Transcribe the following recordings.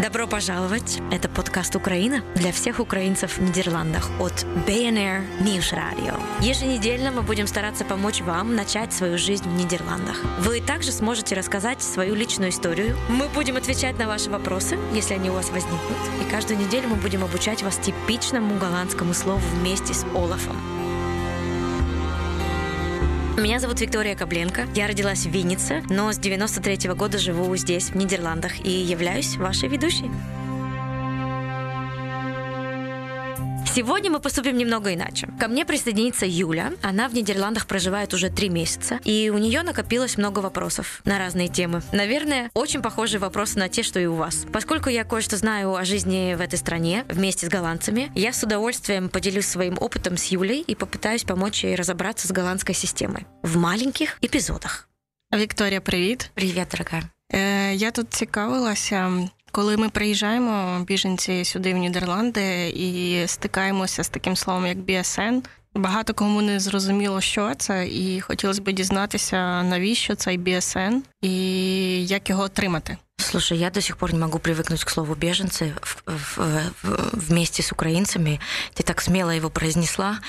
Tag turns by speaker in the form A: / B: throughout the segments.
A: Добро пожаловать! Это подкаст «Украина» для всех украинцев в Нидерландах от BNR News Radio. Еженедельно мы будем стараться помочь вам начать свою жизнь в Нидерландах. Вы также сможете рассказать свою личную историю. Мы будем отвечать на ваши вопросы, если они у вас возникнут. И каждую неделю мы будем обучать вас типичному голландскому слову вместе с Олафом. Меня зовут Виктория Кобленко. Я родилась в Виннице, но с 93 -го года живу здесь, в Нидерландах, и являюсь вашей ведущей. Сегодня мы поступим немного иначе. Ко мне присоединится Юля. Она в Нидерландах проживает уже три месяца, и у нее накопилось много вопросов на разные темы. Наверное, очень похожие вопросы на те, что и у вас. Поскольку я кое-что знаю о жизни в этой стране вместе с голландцами, я с удовольствием поделюсь своим опытом с Юлей и попытаюсь помочь ей разобраться с голландской системой в маленьких эпизодах.
B: Вікторія, привіт.
A: Привет, дорогая.
B: Е, Я тут цікавилася, коли ми приїжджаємо, біженці сюди в Нідерланди, і стикаємося з таким словом, як BSN, Багато кому не зрозуміло, що це, і хотілося б дізнатися, навіщо цей BSN і як його отримати.
A: Слушай, я до сих пор не могу привыкнуть к слову беженцы в, в, в, вместе с украинцами. Ты так смело его произнесла.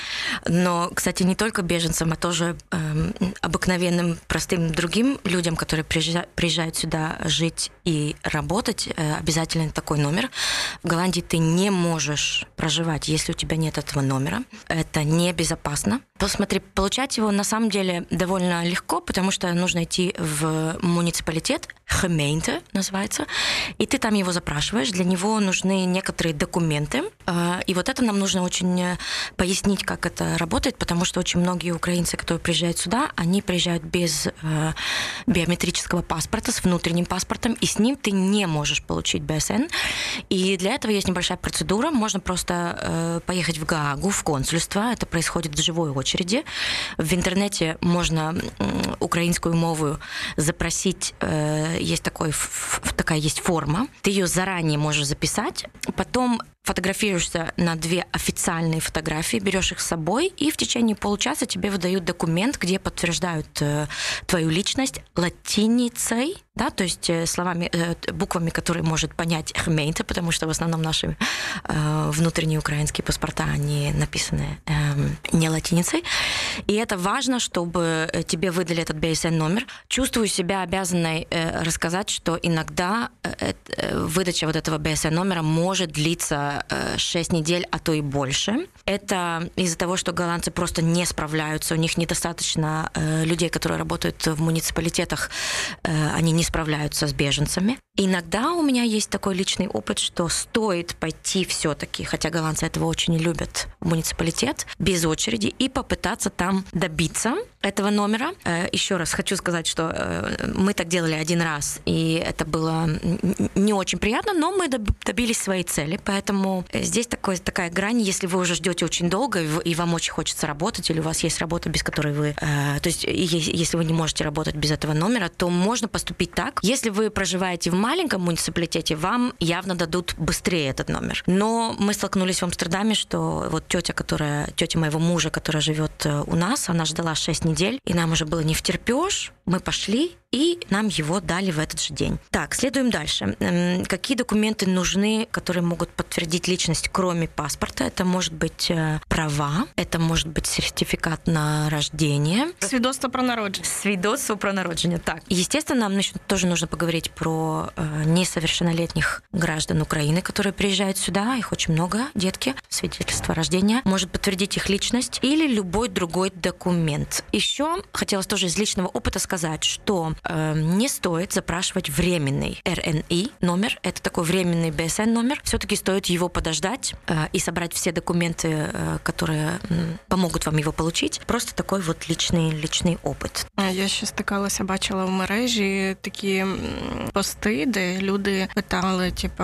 A: Но, кстати, не только беженцам, а тоже э, обыкновенным, простым другим людям, которые приезжают, приезжают сюда жить и работать, э, обязательно такой номер. В Голландии ты не можешь проживать, если у тебя нет этого номера. Это небезопасно. Посмотри, получать его на самом деле довольно легко, потому что нужно идти в муниципалитет, gemeente называется, и ты там его запрашиваешь. Для него нужны некоторые документы, а, и вот это нам нужно очень э, пояснить, как это работает, потому что очень многие украинцы, которые приезжают сюда, они приезжают без э, биометрического паспорта, с внутренним паспортом, и с ним ты не можешь получить БСН. И для этого есть небольшая процедура. Можно просто э, поехать в Гаагу, в консульство. Это происходит в живой очереди. В интернете можно украинскую мову запросить. Есть такой, такая есть форма. Ты ее заранее можешь записать. Потом фотографируешься на две официальные фотографии, берешь их с собой, и в течение получаса тебе выдают документ, где подтверждают э, твою личность латиницей, да, то есть э, словами, э, буквами, которые может понять Хмейнте, потому что в основном наши э, внутренние украинские паспорта, они написаны э, не латиницей. И это важно, чтобы тебе выдали этот BSN номер. Чувствую себя обязанной э, рассказать, что иногда э, э, выдача вот этого BSN номера может длиться э, 6 недель, а то и больше. Это из-за того, что голландцы просто не справляются, у них недостаточно э, людей, которые работают в муниципалитетах, э, они не справляются с беженцами. Иногда у меня есть такой личный опыт, что стоит пойти все-таки, хотя голландцы этого очень любят, в муниципалитет без очереди и попытаться там добиться этого номера. Э, Еще раз хочу сказать, что э, мы так делали один раз, и это было не очень приятно, но мы добились своей цели, поэтому здесь такой, такая грань, если вы уже ждете очень долго, и вам очень хочется работать, или у вас есть работа, без которой вы... Э, то есть если вы не можете работать без этого номера, то можно поступить так. Если вы проживаете в маленьком муниципалитете, вам явно дадут быстрее этот номер. Но мы столкнулись в Амстердаме, что вот тетя, которая, тетя моего мужа, которая живет у нас, она ждала 6 недель, и нам уже было не втерпешь. Мы пошли, и нам его дали в этот же день. Так, следуем дальше. Какие документы нужны, которые могут подтвердить личность, кроме паспорта? Это может быть э, права, это может быть сертификат на рождение.
B: Свидетельство про народжение.
A: Свидетельство про народжение, так. Естественно, нам тоже нужно поговорить про э, несовершеннолетних граждан Украины, которые приезжают сюда, их очень много, детки, свидетельство рождения, может подтвердить их личность или любой другой документ. Еще хотелось тоже из личного опыта сказать, что не стоит запрашивать временный РНИ номер, это такой временный БСН номер, все-таки стоит его подождать э, и собрать все документы, э, которые э, помогут вам его получить. Просто такой вот личный, личный опыт.
B: Я ще стикалася, бачила в мережі такі пости, де люди питали, типу,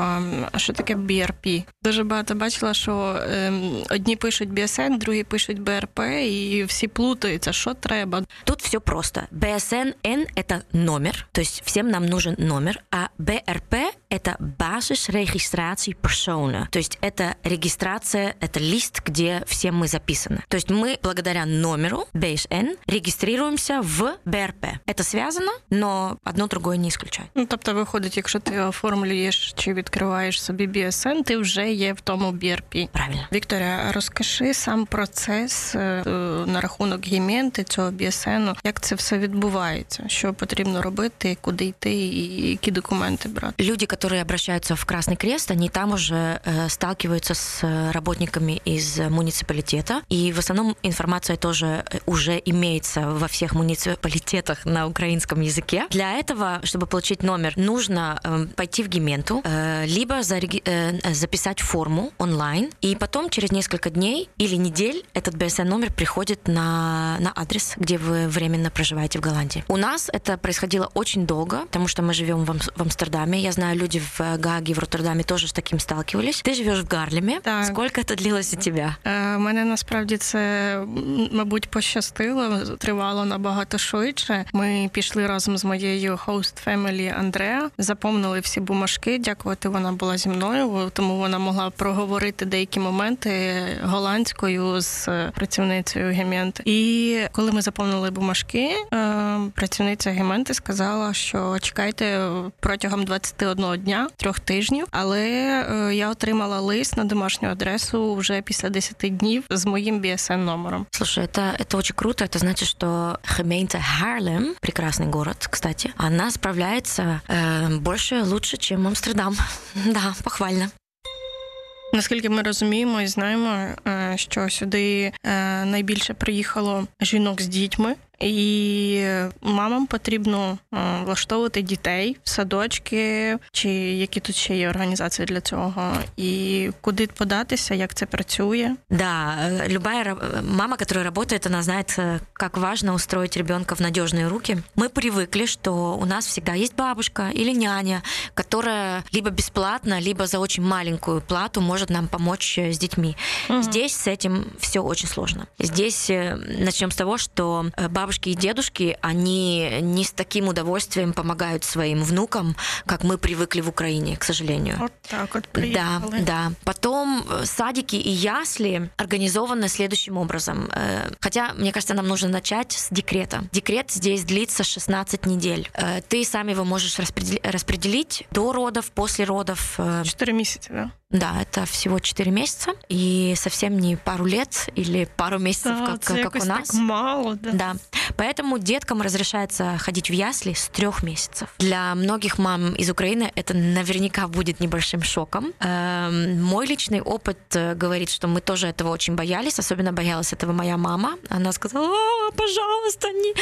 B: а що таке BRP? Дуже багато бачила, що е, одні пишуть BSN, другі пишуть БРП, і всі плутаються, що треба.
A: Тут все просто. BSN N – это номер, то есть всем нам нужен номер, а БРП это базис-регистрации персона. То есть это регистрация, это лист, где все мы записаны. То есть мы благодаря номеру BSN регистрируемся в БРП. Это связано, но одно другое не исключает.
B: Ну, тобто, виходить, якщо ти оформлюєш чи відкриваєш собі BSN, ти вже є в тому BRP.
A: Правильно.
B: Вікторія, розкажи сам процес на рахунок гіменти цього BSN, як це все відбувається, що потрібно робити, куди йти і які документи брати.
A: Люди, которые обращаются в Красный Крест, они там уже э, сталкиваются с работниками из муниципалитета, и в основном информация тоже э, уже имеется во всех муниципалитетах на украинском языке. Для этого, чтобы получить номер, нужно э, пойти в Гименту, э, либо зареги- э, записать форму онлайн, и потом через несколько дней или недель этот BSN номер приходит на, на адрес, где вы временно проживаете в Голландии. У нас это происходило очень долго, потому что мы живем в, в Амстердаме. Я знаю, люди в Гаге, в Роттердаме тоже с таким сталкивались. Ты живешь в Гарлеме.
B: Так.
A: Сколько это длилось у тебя?
B: Е, Мене насправді це, мабуть, пощастило, тривало набагато швидше. Ми пішли разом з моєю host family Андреа, заповнили всі бумажки. Дякувати, вона була зі мною, тому вона могла проговорити деякі моменти голландською з працівницею Гементи. І коли ми заповнили бумажки, е, працівниця Гементи сказала, що чекайте протягом 21 дня, трьох тижнів. Але е, я отримала лист на домашню адресу вже після 10 днів з моїм BSN номером.
A: Слушай, это, это очень круто. Это значит, что gemeente Харлем, прекрасный город, кстати, она справляется э, больше, лучше, чем Амстердам. Да, похвально.
B: Наскільки ми розуміємо і знаємо, е, що сюди е, найбільше приїхало жінок з дітьми, і мамам потрібно е, влаштовувати дітей в садочки, чи які тут ще є організації для цього, і куди податися, як це працює.
A: Да, э, любая ра- мама, которая работает, она знает, э, как важно устроить ребенка в надежные руки. Мы привыкли, что у нас всегда есть бабушка или няня, которая либо бесплатно, либо за очень маленькую плату может нам помочь э, с детьми.
B: Мгм.
A: Здесь с этим все очень сложно. Здесь э, начнем с того, что э, бабушки и дедушки, они не с таким удовольствием помогают своим внукам, как мы привыкли в Украине, к сожалению.
B: От так, от
A: Да,
B: приїхали.
A: да. Потом э, садики и ясли организованы следующим образом. Э, Хотя, мне кажется, нам нужно начать с декрета. Декрет здесь длится 16 недель. Э, Ты сам его можешь распредел- распределить до родов, после родов. Э,
B: Чотири місяці, да?
A: Да, это всего 4 месяца и совсем не пару лет или пару месяцев,
B: Та,
A: как,
B: це
A: как
B: якось
A: у нас.
B: так мало, да.
A: Да. Поэтому деткам разрешается ходить в ясли с трех месяцев. Для многих мам из Украины это наверняка будет небольшим шоком. Эм, Мой личный опыт э, говорит, что мы тоже этого очень боялись. Особенно боялась этого моя мама. Она сказала, «А, пожалуйста, не,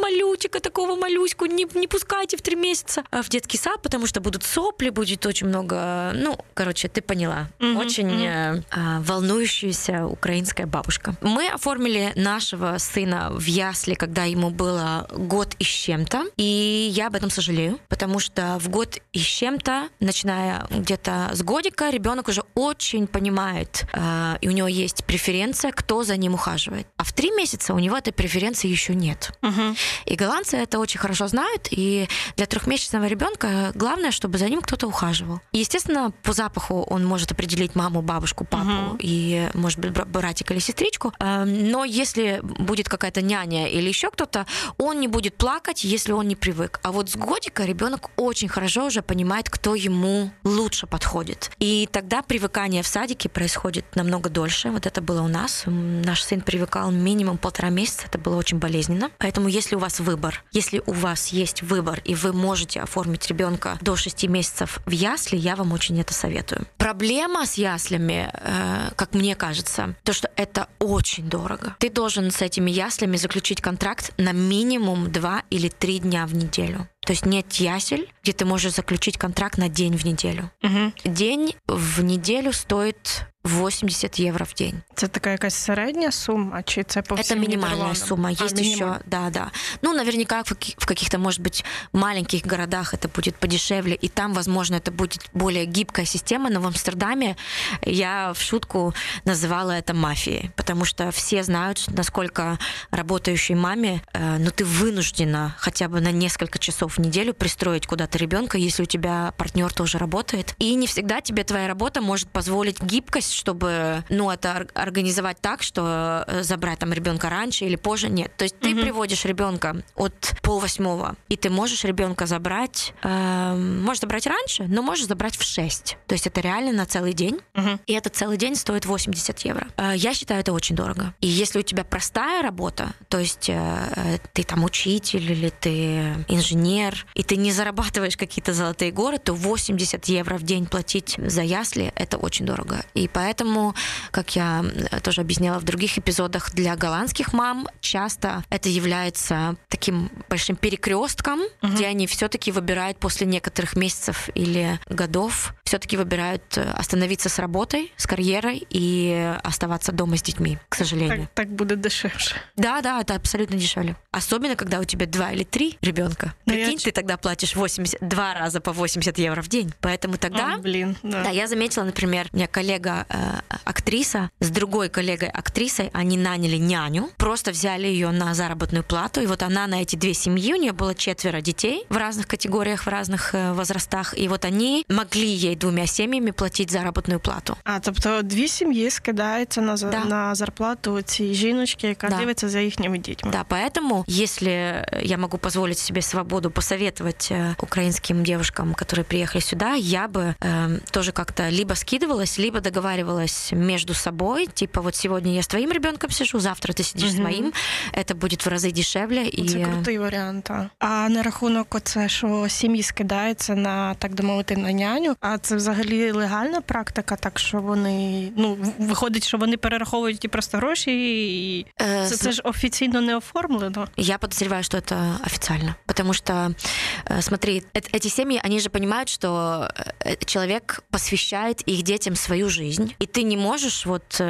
A: малютика такого малюську не, не пускайте в три месяца э, в детский сад, потому что будут сопли, будет очень много... Ну, короче, ты поняла.
B: Мгм,
A: Очень э, а, волнующаяся украинская бабушка. Мы оформили нашего сына в ясли, когда ему было год и с чем-то. И я об этом сожалею, потому что в год и с чем-то, начиная где-то с годика, ребенок уже очень понимает, э, и у него есть преференция, кто за ним ухаживает. А в три месяца у него этой преференции еще нет.
B: Угу.
A: И голландцы это очень хорошо знают, и для трехмесячного ребенка главное, чтобы за ним кто-то ухаживал. И, естественно, по запаху он может определить маму, бабушку, папу
B: Мгм.
A: и, может быть, бра- братика или сестричку. Э, Но если будет какая-то няня или еще кто-то, он не будет плакать, если он не привык. А вот с годика ребенок очень хорошо уже понимает, кто ему лучше подходит. И тогда привыкание в садике происходит намного дольше. Вот это было у нас. Наш сын привыкал минимум полтора месяца. Это было очень болезненно. Поэтому если у вас выбор, если у вас есть выбор, и вы можете оформить ребенка до 6 месяцев в ясли, я вам очень это советую. Проблема с яслями, э, как мне кажется, то, что это очень дорого. Ты должен с этими яслями заключить контракт на минимум 2 или 3 дня в неделю. То есть нет ясель, где ты можешь заключить контракт на день в неделю.
B: Угу.
A: День в неделю стоит 80 евро в день.
B: Это такая какая средняя сумма, чи это по
A: Это минимальная сумма. А, Есть минималь. еще, да, да. Ну, наверняка в каких-то, может быть, маленьких городах это будет подешевле, и там, возможно, это будет более гибкая система, но в Амстердаме я в шутку называла это мафией, потому что все знают, насколько работающей маме, э, ну, ты вынуждена хотя бы на несколько часов в неделю пристроить куда-то ребенка, если у тебя партнер тоже работает. И не всегда тебе твоя работа может позволить гибкость, чтобы, ну, это организовать так, что э, забрать там ребенка раньше или позже. Нет. То есть ты угу. приводишь ребенка от полвосьмого, и ты можешь ребенка забрать, э, можешь забрать раньше, но можешь забрать в 6. То есть это реально на целый день. Угу. И этот целый день стоит 80 евро. Э, я считаю, это очень дорого. И если у тебя простая работа, то есть э, ты там учитель или ты инженер, и ты не зарабатываешь какие-то золотые горы, то 80 евро в день платить за ясли это очень дорого. И поэтому, как я тоже объясняла в других эпизодах, для голландских мам часто это является таким большим перекрестком, угу. где они все-таки выбирают после некоторых месяцев или годов все-таки выбирают э, остановиться с работой, с карьерой и оставаться дома с детьми, к сожалению.
B: Так, так будет дешевле.
A: Да, да, это абсолютно дешевле. Особенно, когда у тебя два или три ребенка. Ну, Прикинь, я... ты тогда платишь 80, два раза по 80 евро в день. Поэтому тогда...
B: О, блин, да.
A: Да, я заметила, например, у меня коллега э, актриса с другой коллегой актрисой, они наняли няню, просто взяли ее на заработную плату, и вот она на эти две семьи, у нее было четверо детей в разных категориях, в разных э, возрастах, и вот они могли ей двумя семьями платить заработную плату.
B: А, тобто дві сім'ї скидаються на, да. на зарплату цієї жіночки, яка да. дивиться за їхніми дітьми.
A: Да, поэтому, если я могу позволить себе свободу посоветовать э, украинским девушкам, которые приехали сюда, я бы э, тоже как-то либо скидывалась, либо договаривалась между собой, типа вот сегодня я с твоим ребенком сижу, завтра ты сидишь угу. с моим, это будет в разы дешевле.
B: І... Це крутий варіант. А на рахунок оце, що сім'ї скидаються на так би мовити на няню, а це взагалі легальна практика, так що вони ну виходить, що вони перераховують ті просто гроші, і э, це, це ж офіційно не оформлено.
A: Я подозреваю, что это официально, потому что, э, смотри, эти семьи, они же понимают, что э, человек посвящает их детям свою жизнь, и ты не можешь вот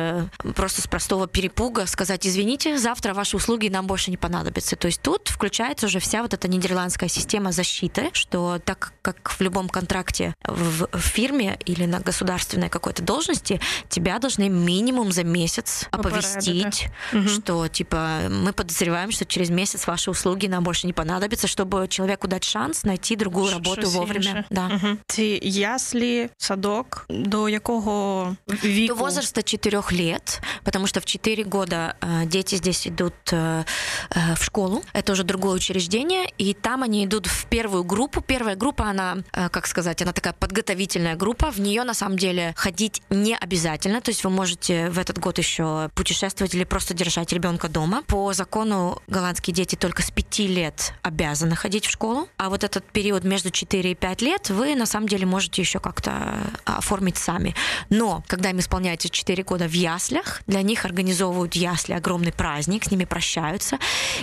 A: просто с простого перепуга сказать, извините, завтра ваши услуги нам больше не понадобятся. То есть тут включается уже вся вот эта нидерландская система защиты, что так как в любом контракте в, в фирме или на государственной какой-то должности, тебя должны минимум за месяц оповестить, угу. что типа мы подозреваем, что через месяц ваши услуги нам больше не понадобятся, чтобы человеку дать шанс найти другую работу Щось вовремя. Інше. Да.
B: Угу. Ці яслі, садок, до якого віку?
A: До возраста 4 лет, потому что в 4 года э, дети здесь идут э, э, в школу. Это уже другое учреждение, и там они идут в первую группу. Первая группа, она, э, как сказать, она такая подготовительная группа. В нее на самом деле ходить не обязательно. То есть вы можете в этот год еще путешествовать или просто держать ребенка дома. По закону голландские дети только с 5 лет обязаны ходить в школу. А вот этот период между 4 и 5 лет вы на самом деле можете еще как-то оформить сами. Но когда им исполняется 4 года в яслях, для них организовывают ясли огромный праздник, с ними прощаются.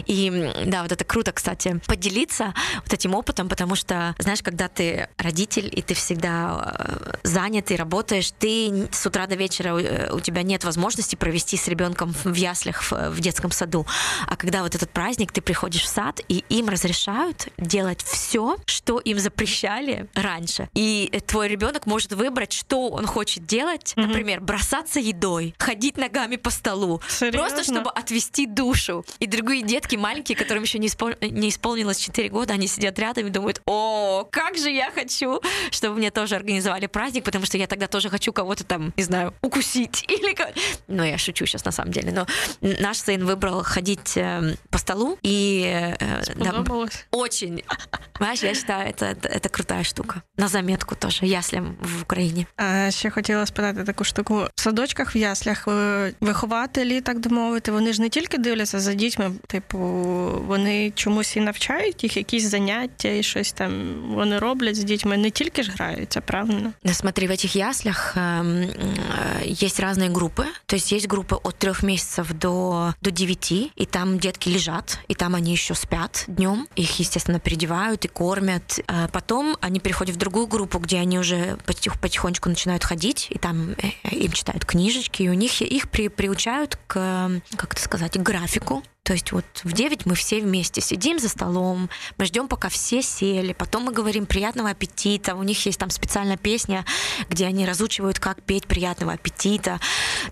A: И да, вот это круто, кстати, поделиться вот этим опытом, потому что, знаешь, когда ты родитель, и ты всегда занят и работаешь, ты с утра до вечера э, у тебя нет возможности провести с ребенком в яслях в, в детском саду. А когда вот этот праздник, ты приходишь в сад, и им разрешают делать все, что им запрещали раньше. И твой ребенок может выбрать, что он хочет делать. Mm-hmm. Например, бросаться едой, ходить ногами по столу.
B: Серьезно?
A: Просто чтобы отвести душу. И другие детки маленькие, которым еще не, испол... не исполнилось 4 года, они сидят рядом и думают, о, как же я хочу, чтобы мне тоже организовали праздник, потому что я тогда тоже хочу кого-то там, не знаю, укусить. Или... Ну, я шучу сейчас на самом деле. Но наш сын выбрал ходить э, по столу и...
B: Э, да,
A: очень. Знаешь, я считаю, это, это, это крутая штука. На заметку тоже, яслям в Україні.
B: А ще хотіла спитати таку штуку. В садочках, в яслях вихователі, так би мовити, вони ж не тільки дивляться за дітьми, типу, вони чомусь і навчають їх, якісь заняття і щось там вони роблять з дітьми, не тільки ж граються, Правильно?
A: Смотри, в этих яслях э, есть разные группы. То есть есть группы от трех месяцев до, до 9, и там детки лежат, и там они еще спят днем. Их, естественно, переодевают и кормят. А потом они переходят в другую группу, где они уже потихонечку начинают ходить, и там э, им читают книжечки, и у них их при, приучают к, как это сказать, к графику. То есть вот в 9 мы все вместе сидим за столом, мы ждем, пока все сели, потом мы говорим приятного аппетита. У них есть там специальная песня, где они разучивают, как петь приятного аппетита.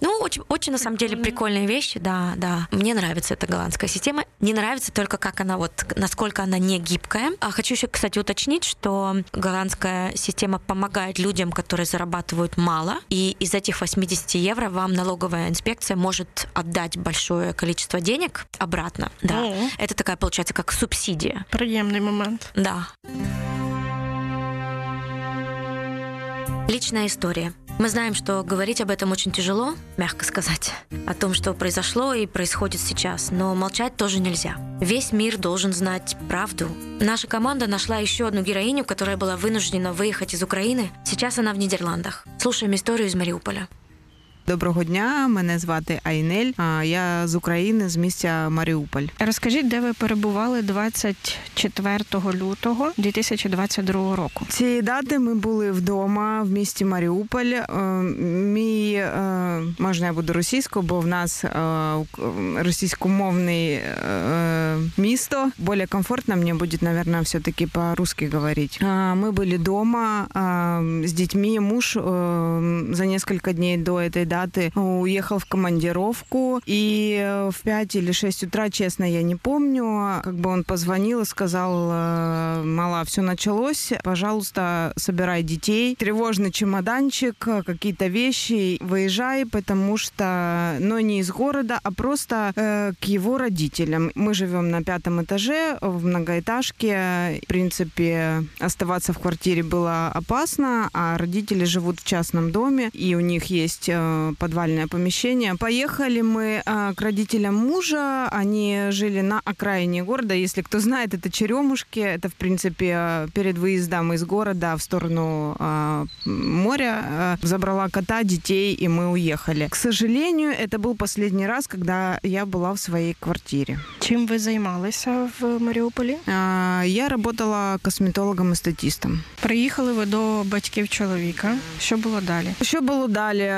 A: Ну, очень, очень на самом деле прикольные вещи, да, да. Мне нравится эта голландская система. Не нравится только, как она вот, насколько она не гибкая. А хочу еще, кстати, уточнить, что голландская система помогает людям, которые зарабатывают мало, и из этих 80 евро вам налоговая инспекция может отдать большое количество денег, обратно. Да. О. Это такая, получается, как субсидия.
B: Приемный момент.
A: Да. Личная история. Мы знаем, что говорить об этом очень тяжело, мягко сказать, о том, что произошло и происходит сейчас, но молчать тоже нельзя. Весь мир должен знать правду. Наша команда нашла еще одну героиню, которая была вынуждена выехать из Украины. Сейчас она в Нидерландах. Слушаем историю из Мариуполя.
C: Доброго дня, мене звати Айнель. Я з України, з місця Маріуполь.
B: Розкажіть, де ви перебували 24 лютого 2022 року?
C: Цієї дати ми були вдома в місті Маріуполь. Е, мій е, можна я буду російською, бо в нас е, російськомовний місто. Более комфортно мне будет, наверное, все-таки по-русски говорить. Мы были дома с детьми. Муж за несколько дней до этой даты даты уехал в командировку, и в 5 или 6 утра, честно, я не помню, как бы он позвонил и сказал, «Э, мала, все началось, пожалуйста, собирай детей, тревожный чемоданчик, какие-то вещи, выезжай, потому что, но не из города, а просто э, к его родителям. Мы живем на пятом этаже в многоэтажке. В принципе, оставаться в квартире было опасно, а родители живут в частном доме, и у них есть э, подвальное помещение. Поехали мы а, к родителям мужа. Они жили на окраине города. Если кто знает, это Черемушки. Это, в принципе, перед выездом из города в сторону а, моря. Забрала кота, детей, и мы уехали. К сожалению, это был последний раз, когда я была в своей квартире.
B: Чем вы занимались в Мариуполе?
C: Я работала косметологом и статистом.
B: Приїхали ви до батьків чоловіка. Що було далі?
C: Що було далі?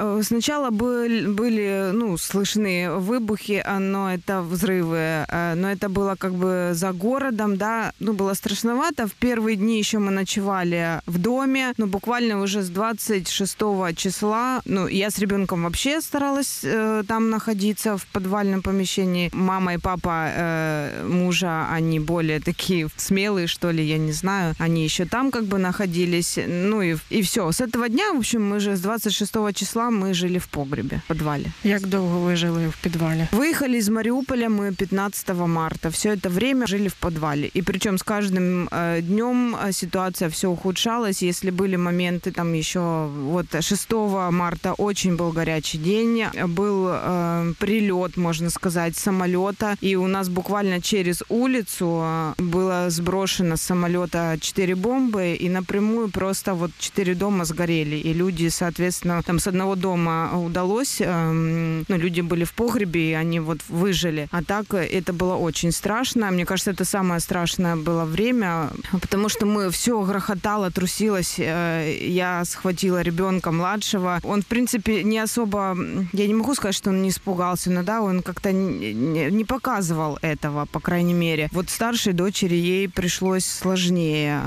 C: Э, сначала были, были ну, слышны выбухи, но это взрывы, э, но это было как бы за городом, да, ну, было страшновато. В первые дни еще мы ночевали в доме, но буквально уже с 26 числа, ну, я с ребенком вообще старалась э, там находиться в подвальном помещении. Мама и папа э, мужа, они более такие смелые, что ли, я не знаю. Они еще там как бы находились, ну и, и все. С этого дня, в общем, мы же с 26 числа мы жили в погребе, в подвале.
B: Як довго ви жили в підвалі?
C: Выехали из Мариуполя мы 15 марта. Все это время жили в подвале. И причем с каждым э, днем э, ситуация все ухудшалась. Если были моменты там еще вот 6 марта очень был горячий день. Был э, прилет, можно сказать, самолета. И у нас буквально через улицу э, было сброшено с самолета 4 бомбы. И напрямую просто вот 4 дома сгорели. И люди, соответственно, там с одного дома удалось. Эм, ну, люди были в погребе, и они вот выжили. А так это было очень страшно. Мне кажется, это самое страшное было время, потому что мы все грохотало, трусилось. Э, я схватила ребенка младшего. Он, в принципе, не особо... Я не могу сказать, что он не испугался, но да, он как-то не показывал этого, по крайней мере. Вот старшей дочери ей пришлось сложнее.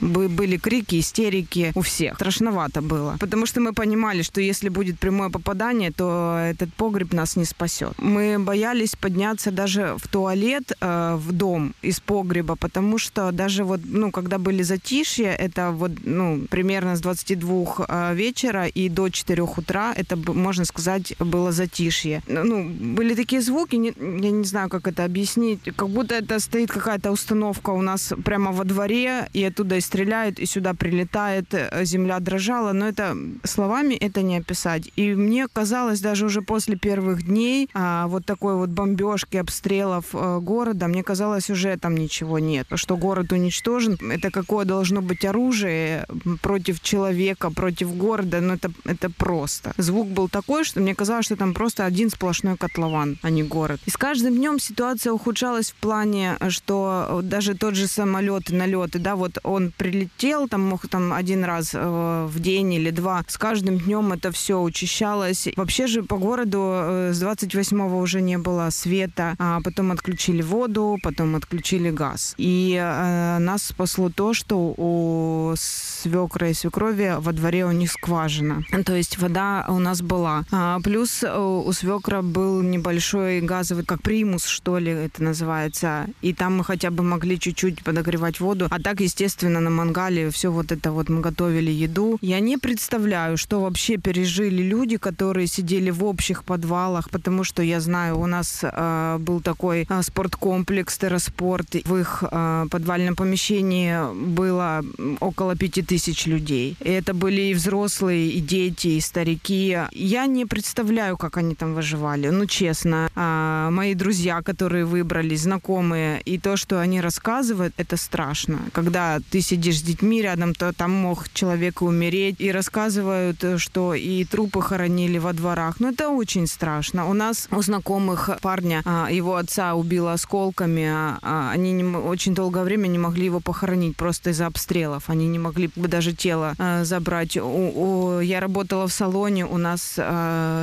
C: Были крики, истерики у всех. Страшновато было. Потому что мы понимали, что если будет прямое попадание, то этот погреб нас не спасет. Мы боялись подняться даже в туалет э, в дом из погреба, потому что даже вот, ну, когда были затишья, это вот, ну, примерно с 22 э, вечера и до 4 утра, это, можно сказать, было затишье. Ну, были такие звуки, не, я не знаю, как это объяснить, как будто это стоит какая-то установка у нас прямо во дворе, и оттуда и стреляют, и сюда прилетает, э, земля дрожала, но это словами это не не описать. И мне казалось, даже уже после первых дней а, вот такой вот бомбежки, обстрелов а, города, мне казалось, уже там ничего нет. Что город уничтожен. Это какое должно быть оружие против человека, против города. Ну, это, это просто. Звук был такой, что мне казалось, что там просто один сплошной котлован, а не город. И с каждым днем ситуация ухудшалась в плане, что даже тот же самолет, налеты, да, вот он прилетел, там мог там один раз э, в день или два. С каждым днем это все учащалось. Вообще же по городу э, с 28-го уже не было света, а потом отключили воду, потом отключили газ. И э, нас спасло то, что у свекра и свекрови во дворе у них скважина. То есть вода у нас была. А, плюс э, у свекра был небольшой газовый, как примус, что ли, это называется. И там мы хотя бы могли чуть-чуть подогревать воду. А так, естественно, на мангале все вот это вот мы готовили еду. Я не представляю, что вообще пережили люди, которые сидели в общих подвалах, потому что я знаю, у нас э, был такой э, спорткомплекс Терраспорт. В их э, подвальном помещении было около пяти тысяч людей. И это были и взрослые, и дети, и старики. Я не представляю, как они там выживали. Ну, честно. А, мои друзья, которые выбрались, знакомые, и то, что они рассказывают, это страшно. Когда ты сидишь с детьми рядом, то там мог человек умереть. И рассказывают, что и трупы хоронили во дворах. Ну, это очень страшно. У нас у знакомых парня, а, его отца убило осколками. А, они не, очень долгое время не могли его похоронить просто из-за обстрелов. Они не могли даже тело забрать. У, у, я работала в салоне, у нас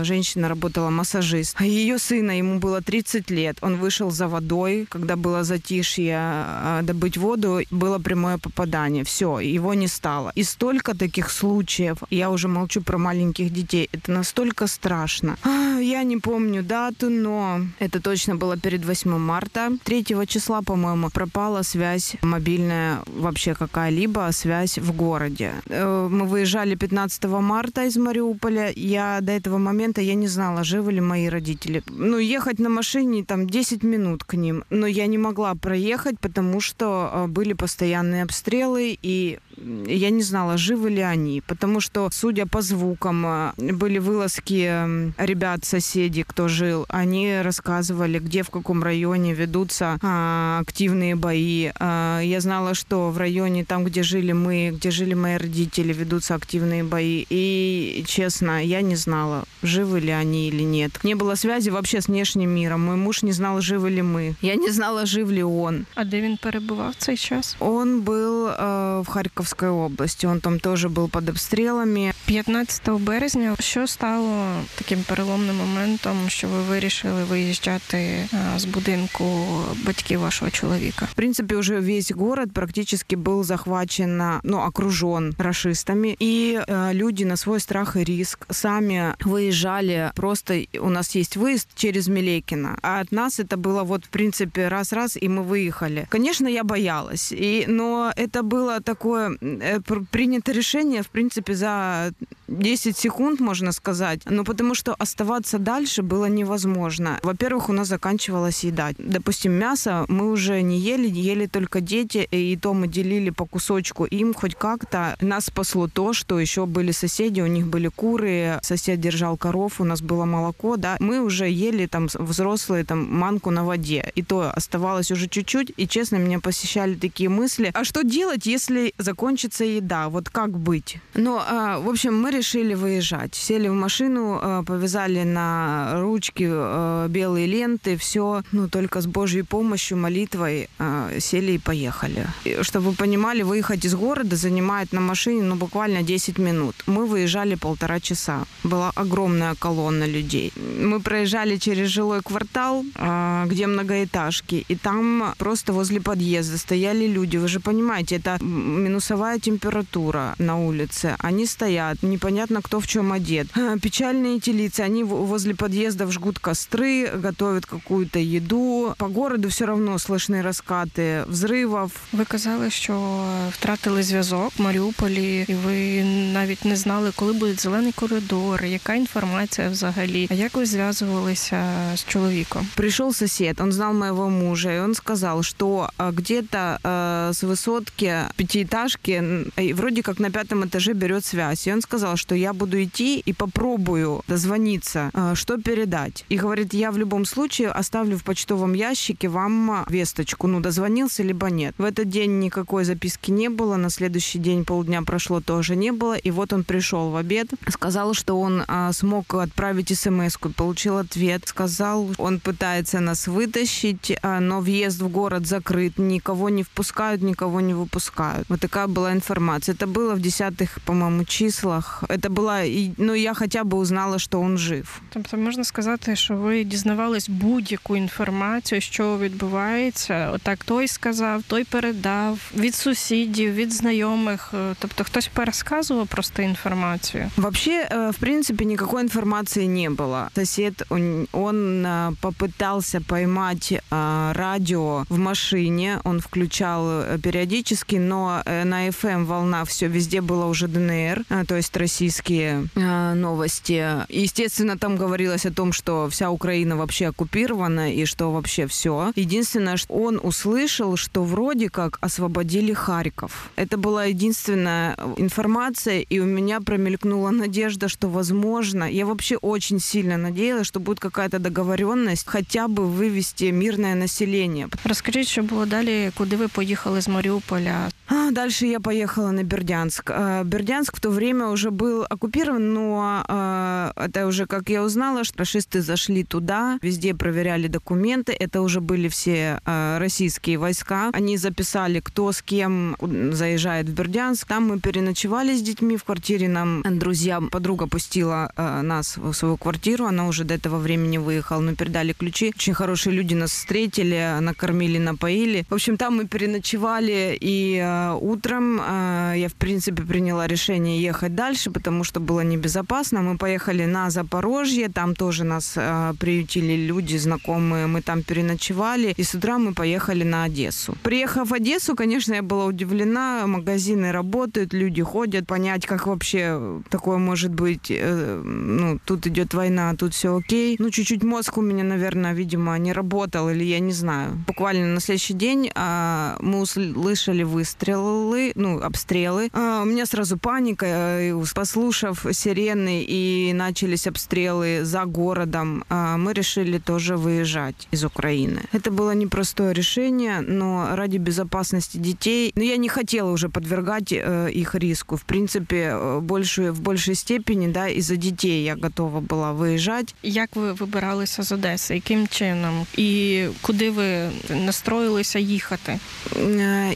C: женщина работала массажист. Ее сына, ему было 30 лет. Он вышел за водой, когда было затишье, добыть воду, было прямое попадание. Все, его не стало. И столько таких случаев. Я уже молчу про маленьких детей. Это настолько страшно. Я не помню дату, но это точно было перед 8 марта. 3 числа, по-моему, пропала связь мобильная вообще какая-либо, связь в городе. Э, мы выезжали 15 марта из Мариуполя. Я до этого момента я не знала, живы ли мои родители. Ну, ехать на машине там 10 минут к ним. Но я не могла проехать, потому что э, были постоянные обстрелы, и я не знала, живы ли они, потому что, судя по звукам, э, были вылазки ребят, соседей, кто жил, они рассказывали, где, в каком районе ведутся а, активные бои. А, я знала, что в районе, там, где жили мы, где жили мои родители, ведутся активные бои. И, честно, я не знала, живы ли они или нет. Не было связи вообще с внешним миром. Мой муж не знал, живы ли мы. Я не знала, жив ли он.
B: А де він перебував цей час?
C: Он был э, в Харьковской области. Он там тоже был под обстрелами.
B: 15 березня. Що стало таким переломним моментом, що ви вирішили виїжджати з будинку батьків вашого чоловіка?
C: В принципе, уже весь город практически был захвачен, ну, окружен расистами. И э, люди на свой страх и риск сами выезжали. Просто у нас есть выезд через Милекина. А от нас это было вот, в принципе, раз-раз, и мы выехали. Конечно, я боялась. И, но это было такое э, принято решение, в принципе, за 10 секунд, можно сказать. Но потому что оставаться дальше было невозможно. Во-первых, у нас заканчивалась еда. Допустим, мясо мы уже не ели, ели только дети, и то мы делили по кусочку. Им хоть как-то нас спасло то, что еще были соседи, у них были куры, сосед держал коров, у нас было молоко, да. Мы уже ели там взрослые там манку на воде. И то оставалось уже чуть-чуть, и честно, меня посещали такие мысли. А что делать, если закончится еда? Вот как быть? Ну, а, в общем, мы решили выезжать. Сели в машину, а, повязали на ручки а, белые ленты, все, ну, только с Божьей помощью, молитвой а, сели и поехали. И, чтобы вы понимали, выехать из города занимает на машине, ну, буквально 10 минут. Мы выезжали полтора часа. Была огромная колонна людей. Мы проезжали через жилой квартал, где многоэтажки, и там просто возле подъезда стояли люди. Вы же понимаете, это минусовая температура на улице. Они стоят, непонятно кто в чем одет. Печальные эти лица, они возле подъездов жгут костры, готовят какую-то еду. По городу все равно слышны раскаты взрывов.
B: Ви казали, що втратили зв'язок в Маріуполі, і ви навіть не знали, коли буде зелений коридор, яка інформація взагалі. А як ви зв'язувалися з чоловіком?
C: Пришел сосед, он знал моего мужа, и он сказал, что где-то э, с высотки пятиэтажки вроде как на пятом этаже берет связь. И он сказал, сказала, что я буду идти и попробую дозвониться, э, что передать. И говорит, я в любом случае оставлю в почтовом ящике вам весточку, ну, дозвонился либо нет. В этот день никакой записки не было, на следующий день полдня прошло, тоже не было. И вот он пришел в обед, сказал, что он а, смог отправить смс получил ответ, сказал, он пытается нас вытащить, а, но въезд в город закрыт, никого не впускают, никого не выпускают. Вот такая была информация. Это было в десятых, по-моему, числах. Это была, ну, я хотя бы узнала, что он жив.
B: Тобто можна сказати, що ви дізнавались будь-яку інформацію, що відбувається. Отак той сказав, той передав від сусідів, від знайомих. Тобто хтось пересказував просто информацию?
C: Вообще, э, в принципе, никакой информации не было. Сосед, он, он э, попытался поймать э, радио в машине, он включал периодически, но на FM волна все везде было уже ДНР, то есть российские новости. Естественно, там говорилось о том, что вся Украина вообще оккупирована и что вообще все. Единственное, что он услышал, что вроде как освободили Харьков. Это была единственная информация, и у меня промелькнула надежда, что возможно, я вообще очень сильно надеялась, что будет какая-то договоренность хотя бы вывести мирное население.
B: Розкажіть, що було далі, куди ви поїхали з Маріуполя?
C: А, дальше я поехала на Бердянск. Бердянск в то время уже был оккупирован, но это уже, как я узнала, что фашисты зашли туда, везде проверяли документы, это уже были все российские войска. Они записали, кто с кем заезжает в Бердянск. Там мы переночевали с детьми в квартире. Нам друзья, подруга пустила нас в свою квартиру. Она уже до этого времени выехала. Мы передали ключи. Очень хорошие люди нас встретили, накормили, напоили. В общем, там мы переночевали. И утром я, в принципе, приняла решение ехать дальше, потому что было небезопасно. Мы поехали на Запорожье. Там тоже нас приютили люди, знакомые. Мы там переночевали. И с утра мы поехали на Одессу. Приехав в Одессу, конечно, я была удивлена. Магазины работают, люди ходят. Понять, как вообще такое может быть. Э, ну, тут идет война, тут все окей. Ну, чуть-чуть мозг у меня, наверное, видимо, не работал, или я не знаю. Буквально на следующий день а, мы услышали выстрелы, ну, обстрелы. А, у меня сразу паника. Э, послушав сирены и начались обстрелы за городом, а, мы решили тоже выезжать из Украины. Это было непростое решение, но ради безопасности детей, но я не хотела уже подвергать э, их риску. В принципе, э, большую, в большей степени, да, из-за детей я готова была выезжать.
B: Як ви вибиралися з Одеси? Яким чином? І куди ви настроїлися їхати?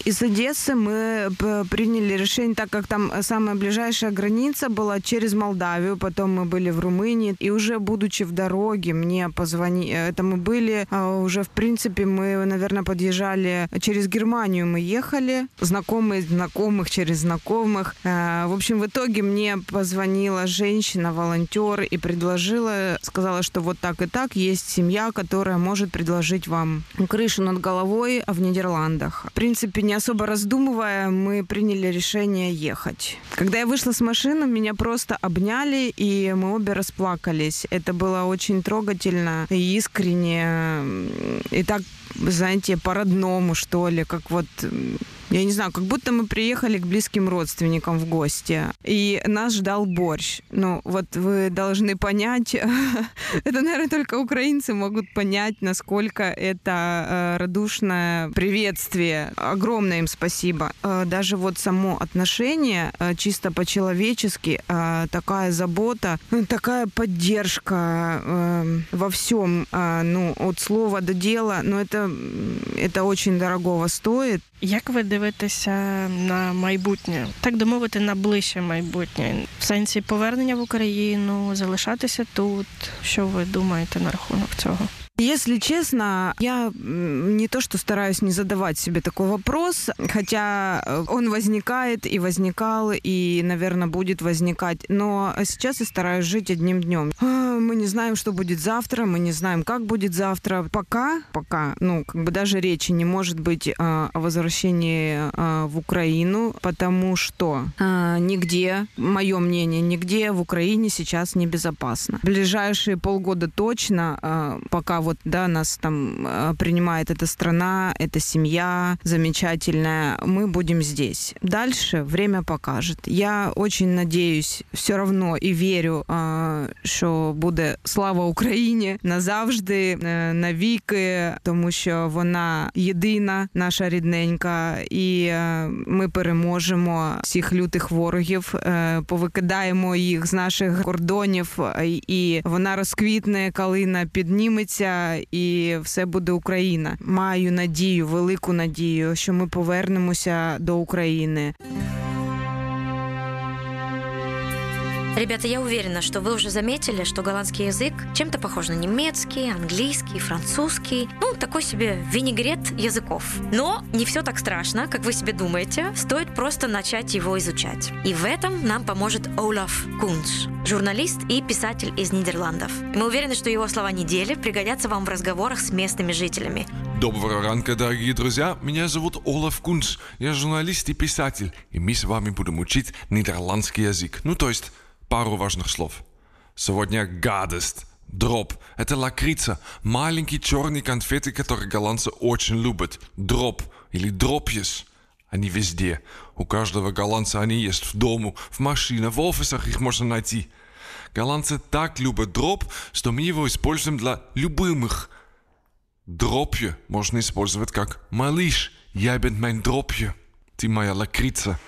C: Из Одессы мы приняли решение, так как там самая ближайшая граница была через Молдавию, потом мы были в Румынии, и уже будучи в дороге, мне позвонили, это мы были, уже в принципе мы, наверное, подъезжали через Германию мы ехали, знакомые знакомых через знакомых. В общем, в итоге мне позвонила женщина, волонтер, и предложила, сказала, что вот так и так есть семья, которая может предложить вам крышу над головой в Нидерландах. В принципе, не особо раздумывая, мы приняли решение ехать. Когда я вышла с машины, меня просто обняли, и мы обе расплакались. Это было очень трогательно и искренне. И так, знаете, по-родному, что ли, как вот я не знаю, как будто мы приехали к близким родственникам в гости, и нас ждал борщ. Ну, вот вы должны понять, это, наверное, только украинцы могут понять, насколько это э, радушное приветствие. Огромное им спасибо. Э, даже вот само отношение э, чисто по-человечески, такая забота, такая поддержка во всем, ну, от слова до дела, но это, это очень дорогого стоит.
B: Як ви дивитеся на майбутнє, так би мовити, на ближче майбутнє в сенсі повернення в Україну, залишатися тут? Що ви думаєте на рахунок цього?
C: Если честно, я не то что стараюсь не задавать себе такой вопрос, хотя э, он возникает и возникал, и, наверное, будет возникать. Но сейчас я стараюсь жить одним днем. А, мы не знаем, что будет завтра, мы не знаем, как будет завтра. Пока, пока, ну, как бы даже речи не может быть а, о возвращении а, в Украину, потому что нигде, мое мнение, нигде в Украине сейчас небезопасно. Ближайшие полгода точно, пока вот, да, нас там э, принимает эта страна, эта семья замечательная, мы будем здесь. Дальше время покажет. Я очень надеюсь все равно і вірю, що буде слава Україні назавжди, навіки, тому що вона єдина, наша рідненька, і ми переможемо всіх лютих ворогів, повикидаємо їх з наших кордонів, і вона розквітне, калина підніметься, і все буде Україна. Маю надію, велику надію, що ми повернемося до України.
A: Ребята, я уверена, что вы уже заметили, что голландский язык чем-то похож на немецкий, английский, французский. Ну, такой себе винегрет языков. Но не все так страшно, как вы себе думаете. Стоит просто начать его изучать. И в этом нам поможет Олаф Кунш, журналист и писатель из Нидерландов. Мы уверены, что его слова недели пригодятся вам в разговорах с местными жителями.
D: Доброго ранку, дорогие друзья. Меня зовут Олаф Кунш. Я журналист и писатель. И мы с вами будем учить нидерландский язык. Ну, то есть пару важных слов. Сегодня гадость. Drop. Это лакрица. Маленькие черные конфеты, которые голландцы очень любят. Drop. Или dropjes. Они везде. У каждого голландца они есть в дому, в машине, в офисах их можно найти. Голландцы так любят drop, что мы его используем для любимых. Дропje можно использовать как «малыш, я бен mein дропje». Ты моя лакрица.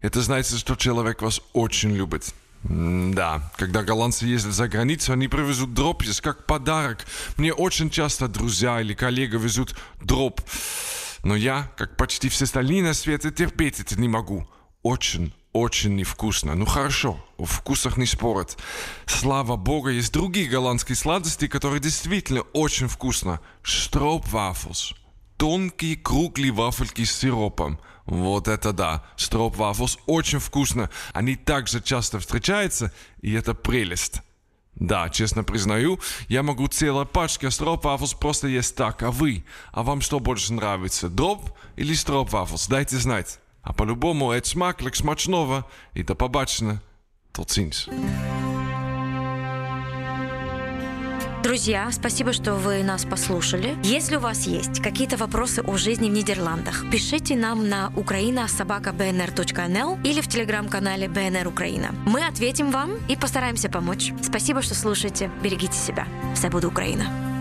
D: Это значит, что человек вас очень любит. Да, когда голландцы ездят за границу, они привезут дроп как подарок. Мне очень часто друзья или коллега везут дроп. Но я, как почти все остальные на свете, терпеть это не могу. Очень, очень невкусно. Ну хорошо, о вкусах не спорят. Слава богу, есть другие голландские сладости, которые действительно очень вкусно. Строопвафлс. Тонкие круглые вафельки с сиропом. Вот это да. Строопвафлс очень вкусно. Они также часто встречаются, и это прелесть. Да, честно признаю, я могу целая пачка строопвафлс просто есть так, а вы? А вам что больше нравится, дроп или строопвафлс? Дайте знать. А по-любому это смаклик смачного, и до побачення. Tot ziens.
A: Друзья, спасибо, что вы нас послушали. Если у вас есть какие-то вопросы о жизни в Нидерландах, пишите нам на ukraina.sobaka.bnr.nl или в телеграм-канале БНР Украина. Мы ответим вам и постараемся помочь. Спасибо, что слушаете. Берегите себя. Все будет Украина.